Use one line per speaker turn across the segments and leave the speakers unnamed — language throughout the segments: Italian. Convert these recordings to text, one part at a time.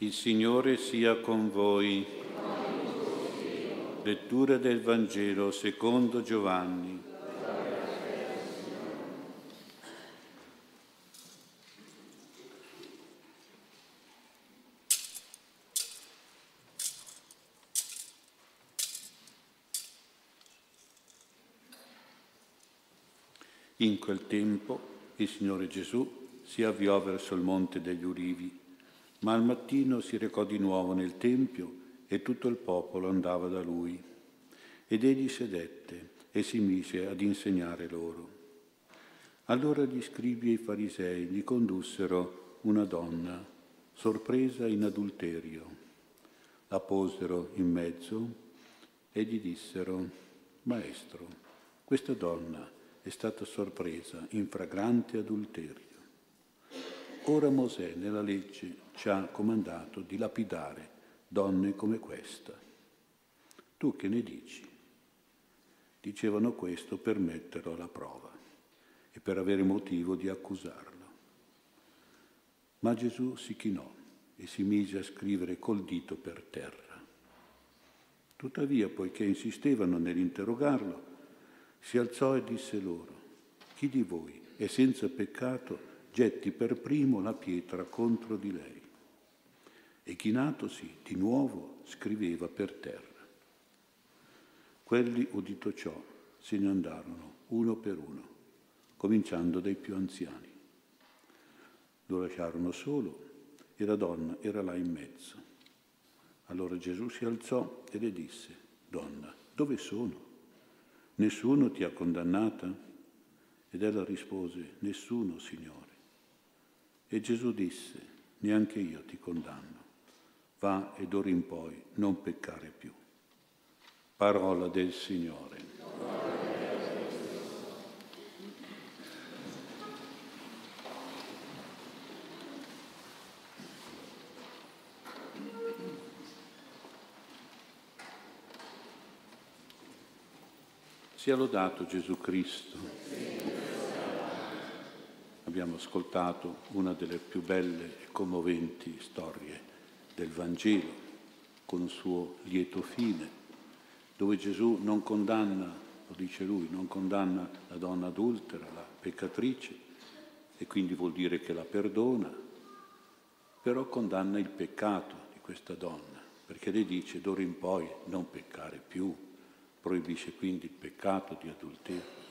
Il Signore sia con voi. Lettura del Vangelo secondo Giovanni. In quel tempo il Signore Gesù si avviò verso il monte degli ulivi ma al mattino si recò di nuovo nel Tempio e tutto il popolo andava da lui. Ed egli sedette e si mise ad insegnare loro. Allora gli scribi e i farisei gli condussero una donna, sorpresa in adulterio. La posero in mezzo e gli dissero, Maestro, questa donna è stata sorpresa in fragrante adulterio. Ora Mosè nella legge ci ha comandato di lapidare donne come questa. Tu che ne dici? Dicevano questo per metterlo alla prova e per avere motivo di accusarlo. Ma Gesù si chinò e si mise a scrivere col dito per terra. Tuttavia, poiché insistevano nell'interrogarlo, si alzò e disse loro, chi di voi è senza peccato getti per primo la pietra contro di lei. E chinatosi di nuovo scriveva per terra. Quelli, udito ciò, se ne andarono uno per uno, cominciando dai più anziani. Lo lasciarono solo e la donna era là in mezzo. Allora Gesù si alzò e le disse, Donna, dove sono? Nessuno ti ha condannata? Ed ella rispose, Nessuno, Signore. E Gesù disse, neanche io ti condanno, va e d'ora in poi non peccare più. Parola del Signore. Sia lodato Gesù Cristo abbiamo ascoltato una delle più belle e commoventi storie del Vangelo, con il suo lieto fine, dove Gesù non condanna, lo dice lui, non condanna la donna adultera, la peccatrice, e quindi vuol dire che la perdona, però condanna il peccato di questa donna, perché le dice d'ora in poi non peccare più, proibisce quindi il peccato di adulterio.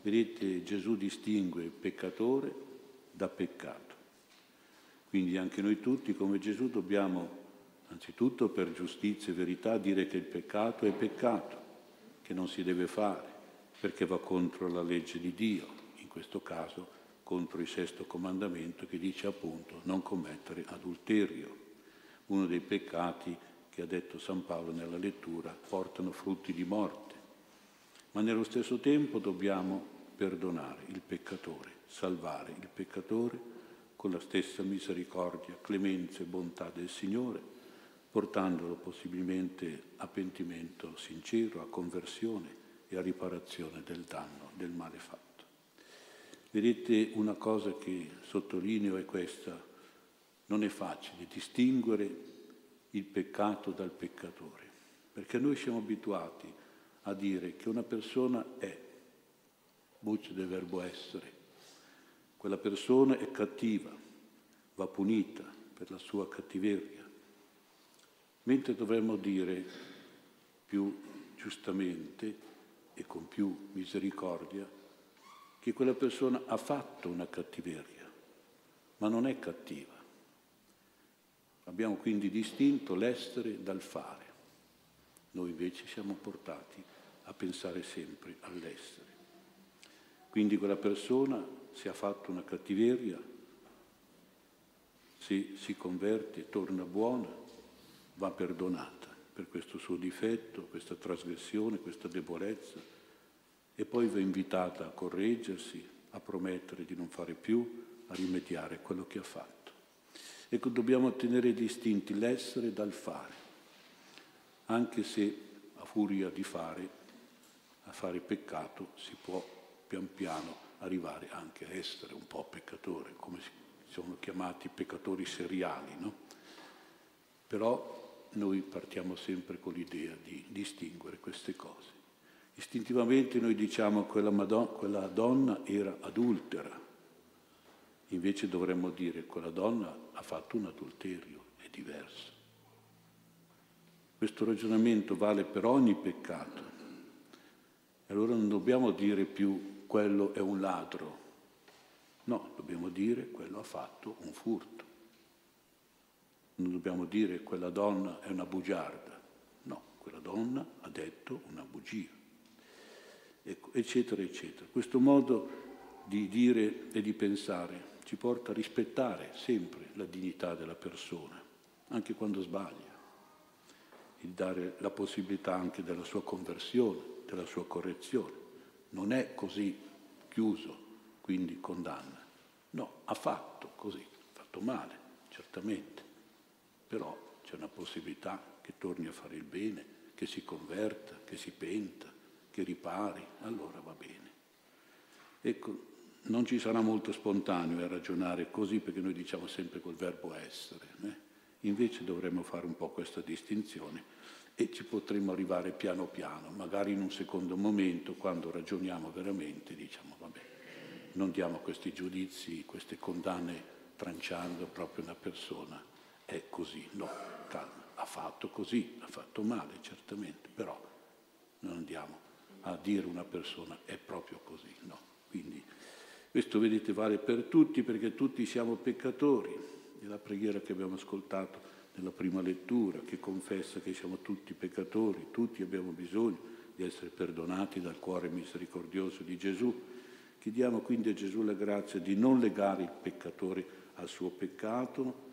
Vedete, Gesù distingue peccatore da peccato. Quindi anche noi tutti, come Gesù, dobbiamo, anzitutto per giustizia e verità, dire che il peccato è peccato, che non si deve fare, perché va contro la legge di Dio, in questo caso contro il sesto comandamento che dice appunto non commettere adulterio, uno dei peccati che ha detto San Paolo nella lettura portano frutti di morte. Ma nello stesso tempo dobbiamo perdonare il peccatore, salvare il peccatore con la stessa misericordia, clemenza e bontà del Signore, portandolo possibilmente a pentimento sincero, a conversione e a riparazione del danno, del male fatto. Vedete, una cosa che sottolineo è questa, non è facile distinguere il peccato dal peccatore, perché noi siamo abituati a dire che una persona è voce del verbo essere. Quella persona è cattiva, va punita per la sua cattiveria, mentre dovremmo dire più giustamente e con più misericordia che quella persona ha fatto una cattiveria, ma non è cattiva. Abbiamo quindi distinto l'essere dal fare. Noi invece siamo portati a pensare sempre all'essere. Quindi quella persona, se ha fatto una cattiveria, se si converte e torna buona, va perdonata per questo suo difetto, questa trasgressione, questa debolezza, e poi va invitata a correggersi, a promettere di non fare più, a rimediare quello che ha fatto. Ecco, dobbiamo tenere distinti l'essere dal fare, anche se a furia di fare, a fare peccato, si può pian piano arrivare anche a essere un po' peccatore, come sono chiamati peccatori seriali, no? Però noi partiamo sempre con l'idea di distinguere queste cose. Istintivamente noi diciamo che quella, quella donna era adultera, invece dovremmo dire che quella donna ha fatto un adulterio, è diverso. Questo ragionamento vale per ogni peccato. E allora non dobbiamo dire più quello è un ladro, no, dobbiamo dire quello ha fatto un furto. Non dobbiamo dire quella donna è una bugiarda, no, quella donna ha detto una bugia, ecco, eccetera, eccetera. Questo modo di dire e di pensare ci porta a rispettare sempre la dignità della persona, anche quando sbaglia, e dare la possibilità anche della sua conversione, della sua correzione. Non è così chiuso, quindi condanna. No, ha fatto così, ha fatto male, certamente, però c'è una possibilità che torni a fare il bene, che si converta, che si penta, che ripari, allora va bene. Ecco, non ci sarà molto spontaneo a ragionare così perché noi diciamo sempre col verbo essere. Eh? Invece dovremmo fare un po' questa distinzione e ci potremmo arrivare piano piano, magari in un secondo momento, quando ragioniamo veramente, diciamo vabbè, non diamo questi giudizi, queste condanne tranciando proprio una persona, è così, no, calma, ha fatto così, ha fatto male certamente, però non andiamo a dire una persona è proprio così, no. Quindi questo vedete vale per tutti perché tutti siamo peccatori. È la preghiera che abbiamo ascoltato nella prima lettura, che confessa che siamo tutti peccatori, tutti abbiamo bisogno di essere perdonati dal cuore misericordioso di Gesù. Chiediamo quindi a Gesù la grazia di non legare il peccatore al suo peccato,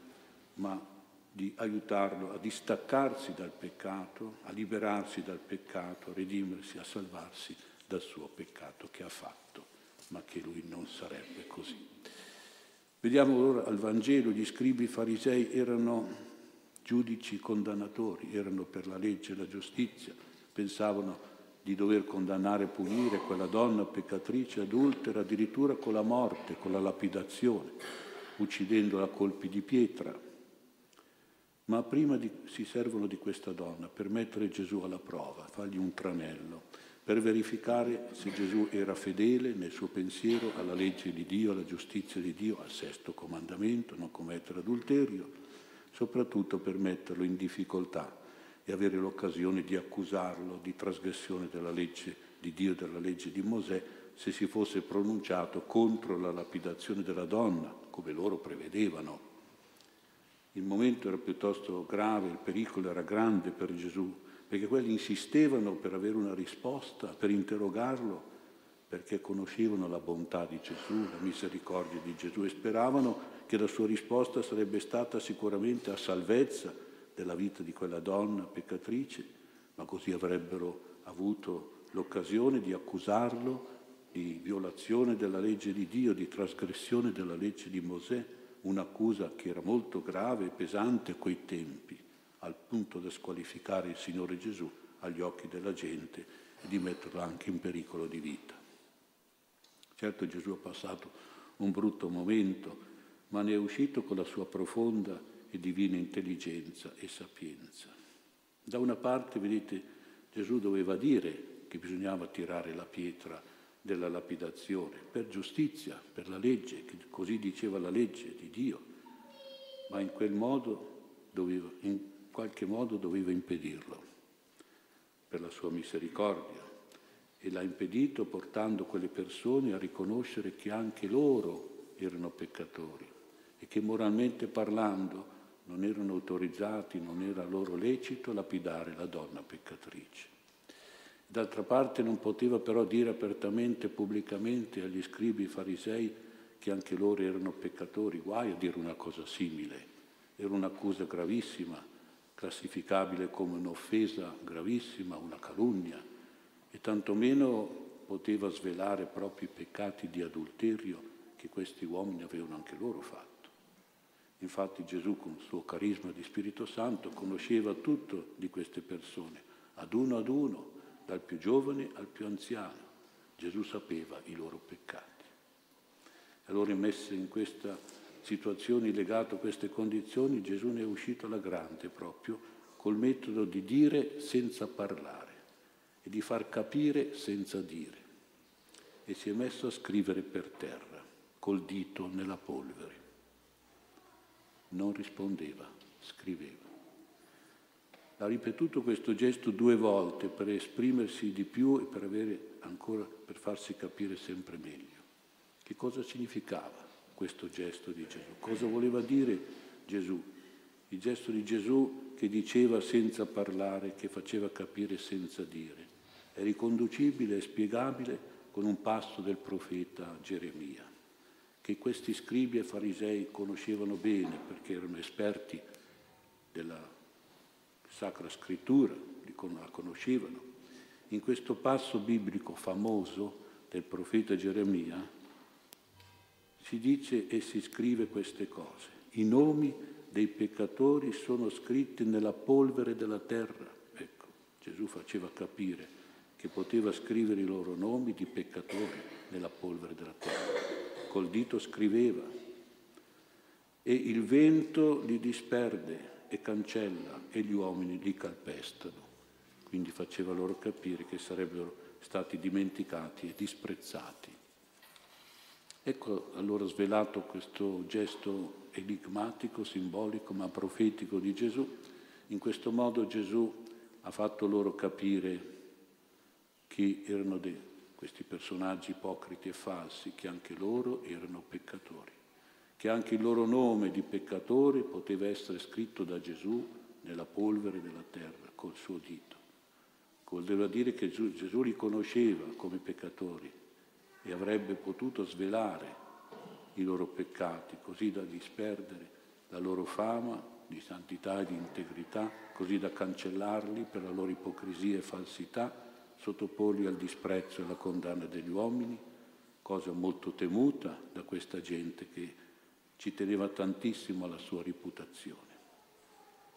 ma di aiutarlo a distaccarsi dal peccato, a liberarsi dal peccato, a redimersi, a salvarsi dal suo peccato che ha fatto ma che lui non sarebbe così. Vediamo ora al Vangelo, gli scribi farisei erano giudici condannatori, erano per la legge e la giustizia, pensavano di dover condannare e punire quella donna peccatrice adultera addirittura con la morte, con la lapidazione, uccidendola a colpi di pietra. Ma prima di, si servono di questa donna per mettere Gesù alla prova, fargli un tranello per verificare se Gesù era fedele nel suo pensiero alla legge di Dio, alla giustizia di Dio, al sesto comandamento, non commettere adulterio, soprattutto per metterlo in difficoltà e avere l'occasione di accusarlo di trasgressione della legge di Dio, della legge di Mosè, se si fosse pronunciato contro la lapidazione della donna, come loro prevedevano. Il momento era piuttosto grave, il pericolo era grande per Gesù, perché quelli insistevano per avere una risposta, per interrogarlo, perché conoscevano la bontà di Gesù, la misericordia di Gesù e speravano che la sua risposta sarebbe stata sicuramente a salvezza della vita di quella donna peccatrice, ma così avrebbero avuto l'occasione di accusarlo di violazione della legge di Dio, di trasgressione della legge di Mosè, un'accusa che era molto grave e pesante a quei tempi al punto da squalificare il Signore Gesù agli occhi della gente e di metterlo anche in pericolo di vita. Certo Gesù ha passato un brutto momento, ma ne è uscito con la sua profonda e divina intelligenza e sapienza. Da una parte, vedete, Gesù doveva dire che bisognava tirare la pietra della lapidazione per giustizia, per la legge, così diceva la legge di Dio, ma in quel modo doveva, in qualche modo doveva impedirlo per la sua misericordia e l'ha impedito portando quelle persone a riconoscere che anche loro erano peccatori e che moralmente parlando non erano autorizzati, non era loro lecito lapidare la donna peccatrice. D'altra parte non poteva però dire apertamente, pubblicamente agli scribi farisei che anche loro erano peccatori, guai a dire una cosa simile, era un'accusa gravissima classificabile come un'offesa gravissima, una calunnia, e tantomeno poteva svelare proprio i peccati di adulterio che questi uomini avevano anche loro fatto. Infatti Gesù con il suo carisma di Spirito Santo conosceva tutto di queste persone, ad uno ad uno, dal più giovane al più anziano. Gesù sapeva i loro peccati. Allora messe in questa situazioni legate a queste condizioni, Gesù ne è uscito alla grande proprio col metodo di dire senza parlare e di far capire senza dire. E si è messo a scrivere per terra, col dito nella polvere. Non rispondeva, scriveva. Ha ripetuto questo gesto due volte per esprimersi di più e per, ancora, per farsi capire sempre meglio. Che cosa significava questo gesto di Gesù? Cosa voleva dire Gesù? Il gesto di Gesù che diceva senza parlare, che faceva capire senza dire. È riconducibile e spiegabile con un passo del profeta Geremia, che questi scribi e farisei conoscevano bene perché erano esperti della Sacra Scrittura, la conoscevano. In questo passo biblico famoso del profeta Geremia si dice e si scrive queste cose. I nomi dei peccatori sono scritti nella polvere della terra. Ecco, Gesù faceva capire che poteva scrivere i loro nomi di peccatori nella polvere della terra. Col dito scriveva e il vento li disperde e cancella e gli uomini li calpestano. Quindi faceva loro capire che sarebbero stati dimenticati e disprezzati. Ecco allora svelato questo gesto enigmatico, simbolico, ma profetico di Gesù. In questo modo Gesù ha fatto loro capire chi erano dei, questi personaggi ipocriti e falsi, che anche loro erano peccatori che anche il loro nome di peccatore poteva essere scritto da Gesù nella polvere della terra col suo dito. Voleva dire che Gesù li conosceva come peccatori e avrebbe potuto svelare i loro peccati così da disperdere la loro fama di santità e di integrità, così da cancellarli per la loro ipocrisia e falsità, sottoporli al disprezzo e alla condanna degli uomini, cosa molto temuta da questa gente che ci teneva tantissimo alla sua reputazione.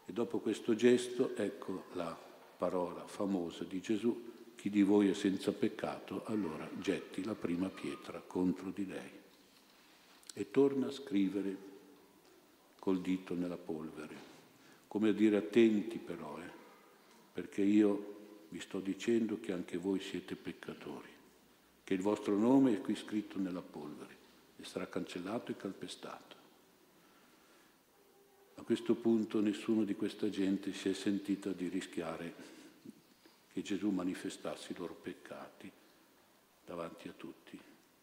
E dopo questo gesto, ecco la parola famosa di Gesù, chi di voi è senza peccato, allora getti la prima pietra contro di lei. E torna a scrivere col dito nella polvere, come a dire attenti però, eh, perché io vi sto dicendo che anche voi siete peccatori, che il vostro nome è qui scritto nella polvere e sarà cancellato e calpestato. A questo punto nessuno di questa gente si è sentito di rischiare che Gesù manifestasse i loro peccati davanti a tutti,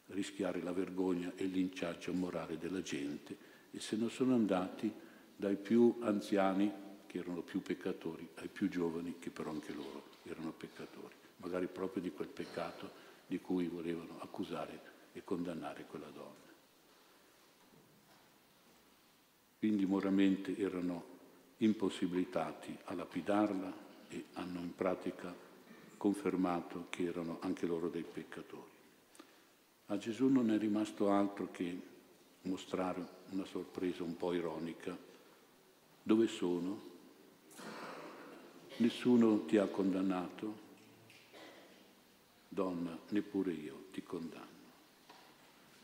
rischiare la vergogna e il linciaggio morale della gente e se ne sono andati dai più anziani che erano più peccatori ai più giovani che però anche loro erano peccatori, magari proprio di quel peccato di cui volevano accusare e condannare quella donna. quindi moralmente erano impossibilitati a lapidarla e hanno in pratica confermato che erano anche loro dei peccatori. A Gesù non è rimasto altro che mostrare una sorpresa un po' ironica. Dove sono? Nessuno ti ha condannato? Donna, neppure io ti condanno.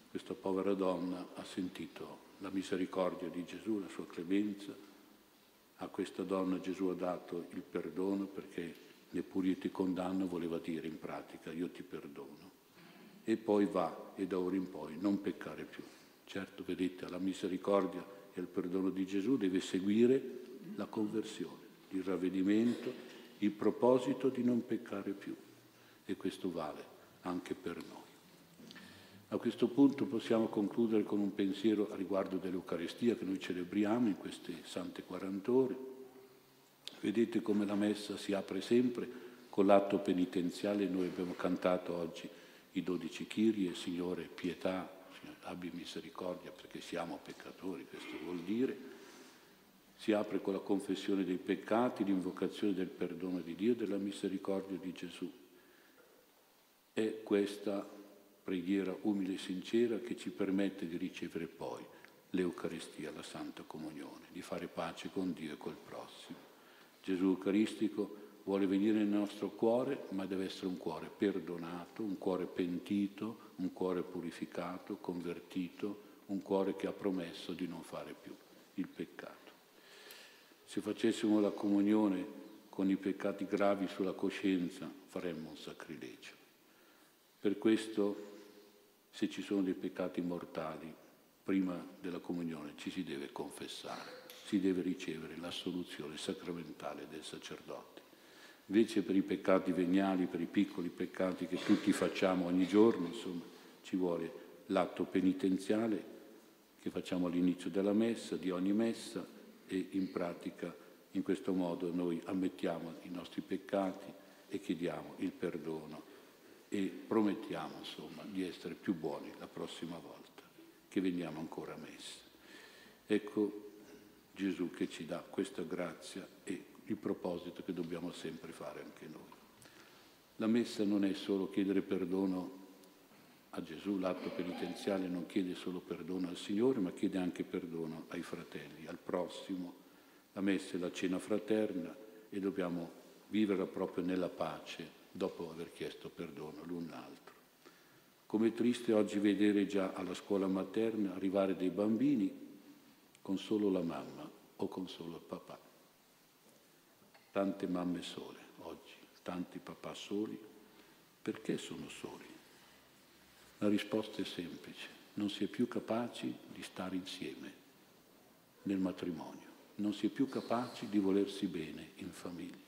Questa povera donna ha sentito la misericordia di Gesù, la sua clemenza. A questa donna Gesù ha dato il perdono perché neppure io ti condanno voleva dire in pratica io ti perdono. E poi va e da ora in poi non peccare più. Certo, vedete, alla misericordia e al perdono di Gesù deve seguire la conversione, il ravvedimento, il proposito di non peccare più. E questo vale anche per noi. A questo punto possiamo concludere con un pensiero a riguardo dell'Eucaristia che noi celebriamo in queste sante 40 ore. Vedete come la messa si apre sempre con l'atto penitenziale. Noi abbiamo cantato oggi i dodici Kyrie, Signore pietà, abbi misericordia perché siamo peccatori, questo vuol dire. Si apre con la confessione dei peccati, l'invocazione del perdono di Dio e della misericordia di Gesù. È questa preghiera umile e sincera che ci permette di ricevere poi l'Eucaristia, la Santa Comunione, di fare pace con Dio e col prossimo. Gesù Eucaristico vuole venire nel nostro cuore, ma deve essere un cuore perdonato, un cuore pentito, un cuore purificato, convertito, un cuore che ha promesso di non fare più il peccato. Se facessimo la comunione con i peccati gravi sulla coscienza, faremmo un sacrilegio. Per questo, se ci sono dei peccati mortali, prima della comunione ci si deve confessare, si deve ricevere la soluzione sacramentale del sacerdote. Invece per i peccati veniali, per i piccoli peccati che tutti facciamo ogni giorno, insomma, ci vuole l'atto penitenziale che facciamo all'inizio della messa, di ogni messa e in pratica in questo modo noi ammettiamo i nostri peccati e chiediamo il perdono e promettiamo insomma di essere più buoni la prossima volta che veniamo ancora a messa. Ecco Gesù che ci dà questa grazia e il proposito che dobbiamo sempre fare anche noi. La messa non è solo chiedere perdono a Gesù, l'atto penitenziale non chiede solo perdono al Signore, ma chiede anche perdono ai fratelli, al prossimo. La messa è la cena fraterna e dobbiamo vivere proprio nella pace dopo aver chiesto perdono l'un l'altro. Come triste oggi vedere già alla scuola materna arrivare dei bambini con solo la mamma o con solo il papà tante mamme sole oggi, tanti papà soli. Perché sono soli? La risposta è semplice, non si è più capaci di stare insieme nel matrimonio, non si è più capaci di volersi bene in famiglia.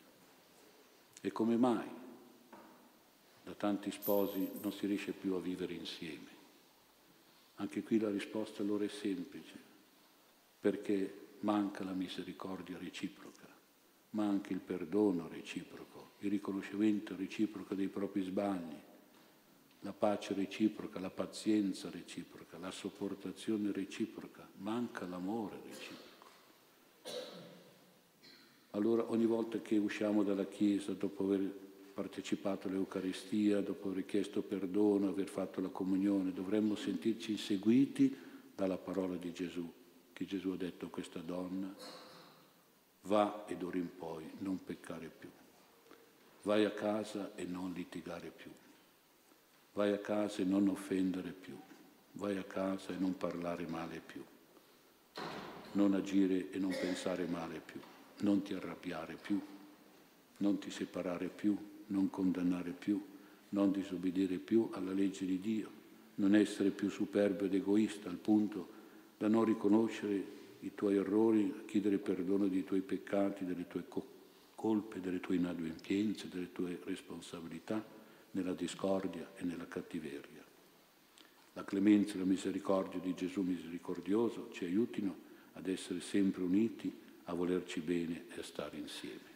E come mai da tanti sposi non si riesce più a vivere insieme? Anche qui la risposta allora è semplice, perché manca la misericordia reciproca ma anche il perdono reciproco, il riconoscimento reciproco dei propri sbagli, la pace reciproca, la pazienza reciproca, la sopportazione reciproca, manca l'amore reciproco. Allora ogni volta che usciamo dalla Chiesa dopo aver partecipato all'Eucaristia, dopo aver chiesto perdono, aver fatto la comunione, dovremmo sentirci inseguiti dalla parola di Gesù, che Gesù ha detto a questa donna, va e d'ora in poi non peccare più. Vai a casa e non litigare più. Vai a casa e non offendere più. Vai a casa e non parlare male più. Non agire e non pensare male più. Non ti arrabbiare più. Non ti separare più. Non condannare più. Non disobbedire più alla legge di Dio. Non essere più superbo ed egoista al punto da non riconoscere i tuoi errori, chiedere perdono dei tuoi peccati, delle tue colpe, delle tue inadempienze, delle tue responsabilità nella discordia e nella cattiveria. La clemenza e la misericordia di Gesù misericordioso ci aiutino ad essere sempre uniti, a volerci bene e a stare insieme.